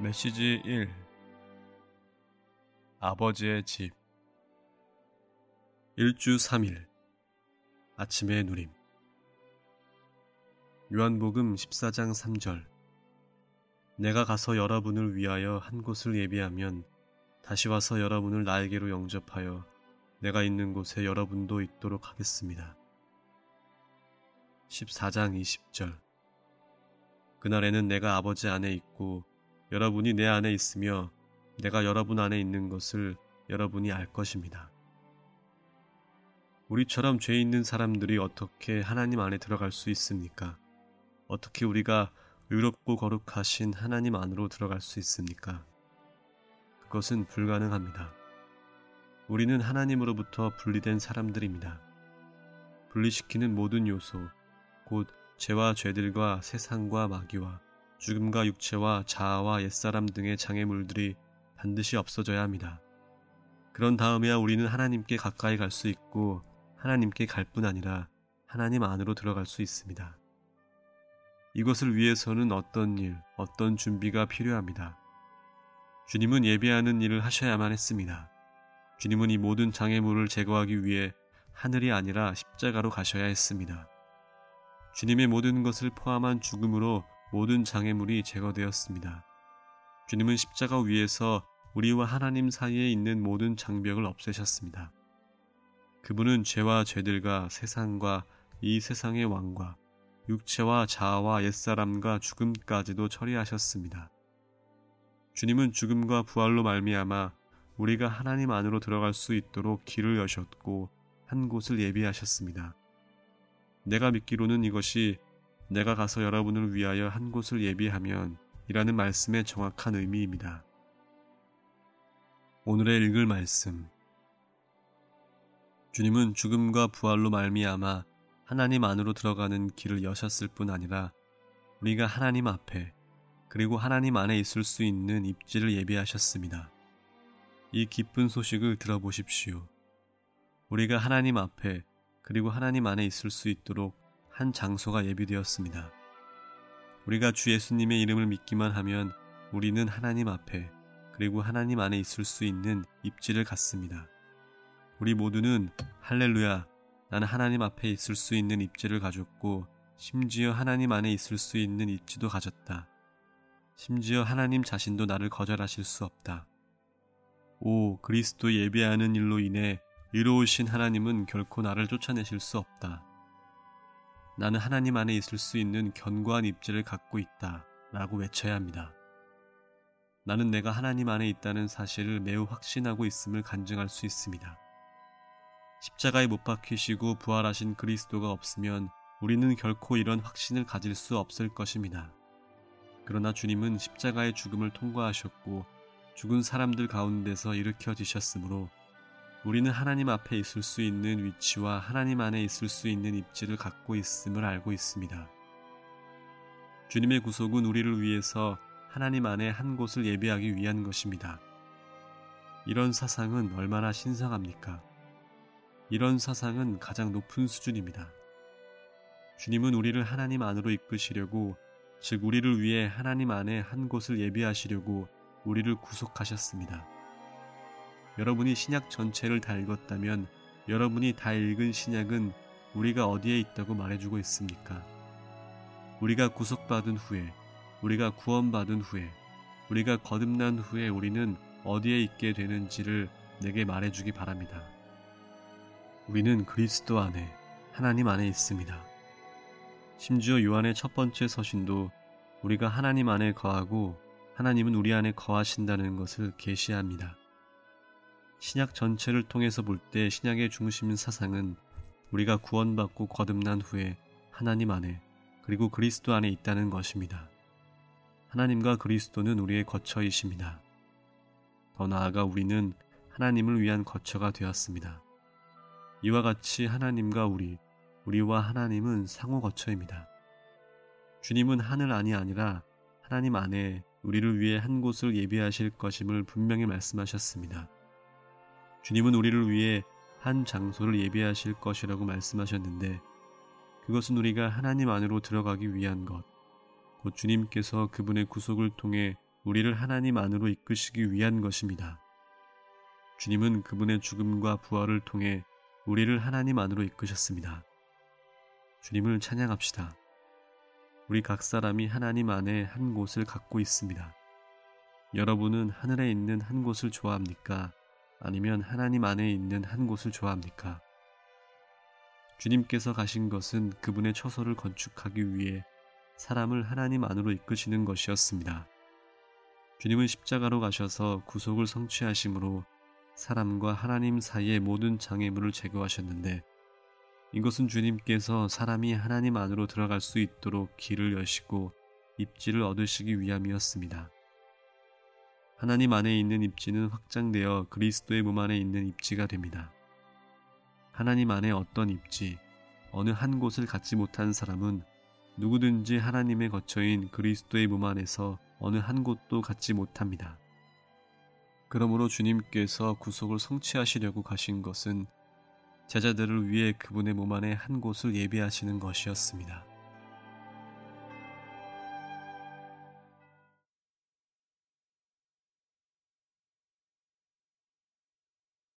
메시지 1 아버지의 집. 1주 3일. 아침의 누림. 요한복음 14장 3절. 내가 가서 여러분을 위하여 한 곳을 예비하면 다시 와서 여러분을 나에게로 영접하여 내가 있는 곳에 여러분도 있도록 하겠습니다. 14장 20절. 그날에는 내가 아버지 안에 있고 여러분이 내 안에 있으며 내가 여러분 안에 있는 것을 여러분이 알 것입니다. 우리처럼 죄 있는 사람들이 어떻게 하나님 안에 들어갈 수 있습니까? 어떻게 우리가 의롭고 거룩하신 하나님 안으로 들어갈 수 있습니까? 그것은 불가능합니다. 우리는 하나님으로부터 분리된 사람들입니다. 분리시키는 모든 요소, 곧 죄와 죄들과 세상과 마귀와 죽음과 육체와 자아와 옛사람 등의 장애물들이 반드시 없어져야 합니다. 그런 다음에야 우리는 하나님께 가까이 갈 수 있고 하나님께 갈 뿐 아니라 하나님 안으로 들어갈 수 있습니다. 이것을 위해서는 어떤 일, 어떤 준비가 필요합니다. 주님은 예배하는 일을 하셔야만 했습니다. 주님은 이 모든 장애물을 제거하기 위해 하늘이 아니라 십자가로 가셔야 했습니다. 주님의 모든 것을 포함한 죽음으로 모든 장애물이 제거되었습니다. 주님은 십자가 위에서 우리와 하나님 사이에 있는 모든 장벽을 없애셨습니다. 그분은 죄와 죄들과 세상과 이 세상의 왕과 육체와 자아와 옛사람과 죽음까지도 처리하셨습니다. 주님은 죽음과 부활로 말미암아 우리가 하나님 안으로 들어갈 수 있도록 길을 여셨고 한 곳을 예비하셨습니다. 내가 믿기로는 이것이 내가 가서 여러분을 위하여 한 곳을 예비하면 이라는 말씀의 정확한 의미입니다. 오늘의 읽을 말씀 주님은 죽음과 부활로 말미암아 하나님 안으로 들어가는 길을 여셨을 뿐 아니라 우리가 하나님 앞에 그리고 하나님 안에 있을 수 있는 입지를 예비하셨습니다. 이 기쁜 소식을 들어보십시오. 우리가 하나님 앞에 그리고 하나님 안에 있을 수 있도록 한 장소가 예비되었습니다. 우리가 주 예수님의 이름을 믿기만 하면 우리는 하나님 앞에 그리고 하나님 안에 있을 수 있는 입지를 갖습니다. 우리 모두는 할렐루야, 나는 하나님 앞에 있을 수 있는 입지를 가졌고 심지어 하나님 안에 있을 수 있는 입지도 가졌다. 심지어 하나님 자신도 나를 거절하실 수 없다. 오, 그리스도 예배하는 일로 인해 의로우신 하나님은 결코 나를 쫓아내실 수 없다. 나는 하나님 안에 있을 수 있는 견고한 입지를 갖고 있다. 라고 외쳐야 합니다. 나는 내가 하나님 안에 있다는 사실을 매우 확신하고 있음을 간증할 수 있습니다. 십자가에 못 박히시고 부활하신 그리스도가 없으면 우리는 결코 이런 확신을 가질 수 없을 것입니다. 그러나 주님은 십자가의 죽음을 통과하셨고 죽은 사람들 가운데서 일으켜지셨으므로 우리는 하나님 앞에 있을 수 있는 위치와 하나님 안에 있을 수 있는 입지를 갖고 있음을 알고 있습니다. 주님의 구속은 우리를 위해서 하나님 안에 한 곳을 예배하기 위한 것입니다. 이런 사상은 얼마나 신성합니까? 이런 사상은 가장 높은 수준입니다. 주님은 우리를 하나님 안으로 이끄시려고, 즉, 우리를 위해 하나님 안에 한 곳을 예배하시려고 우리를 구속하셨습니다. 여러분이 신약 전체를 다 읽었다면 여러분이 다 읽은 신약은 우리가 어디에 있다고 말해주고 있습니까? 우리가 구속받은 후에, 우리가 구원받은 후에, 우리가 거듭난 후에 우리는 어디에 있게 되는지를 내게 말해주기 바랍니다. 우리는 그리스도 안에, 하나님 안에 있습니다. 심지어 요한의 첫 번째 서신도 우리가 하나님 안에 거하고 하나님은 우리 안에 거하신다는 것을 계시합니다. 신약 전체를 통해서 볼 때 신약의 중심 사상은 우리가 구원받고 거듭난 후에 하나님 안에 그리고 그리스도 안에 있다는 것입니다. 하나님과 그리스도는 우리의 거처이십니다. 더 나아가 우리는 하나님을 위한 거처가 되었습니다. 이와 같이 하나님과 우리, 우리와 하나님은 상호 거처입니다. 주님은 하늘 안이 아니라 하나님 안에 우리를 위해 한 곳을 예비하실 것임을 분명히 말씀하셨습니다. 주님은 우리를 위해 한 장소를 예비하실 것이라고 말씀하셨는데 그것은 우리가 하나님 안으로 들어가기 위한 것, 곧 주님께서 그분의 구속을 통해 우리를 하나님 안으로 이끄시기 위한 것입니다. 주님은 그분의 죽음과 부활을 통해 우리를 하나님 안으로 이끄셨습니다. 주님을 찬양합시다. 우리 각 사람이 하나님 안에 한 곳을 갖고 있습니다. 여러분은 하늘에 있는 한 곳을 좋아합니까? 아니면 하나님 안에 있는 한 곳을 좋아합니까? 주님께서 가신 것은 그분의 처소를 건축하기 위해 사람을 하나님 안으로 이끄시는 것이었습니다. 주님은 십자가로 가셔서 구속을 성취하심으로 사람과 하나님 사이의 모든 장애물을 제거하셨는데 이것은 주님께서 사람이 하나님 안으로 들어갈 수 있도록 길을 여시고 입지를 얻으시기 위함이었습니다. 하나님 안에 있는 입지는 확장되어 그리스도의 몸 안에 있는 입지가 됩니다. 하나님 안에 어떤 입지, 어느 한 곳을 갖지 못한 사람은 누구든지 하나님의 거처인 그리스도의 몸 안에서 어느 한 곳도 갖지 못합니다. 그러므로 주님께서 구속을 성취하시려고 가신 것은 제자들을 위해 그분의 몸 안에 한 곳을 예비하시는 것이었습니다.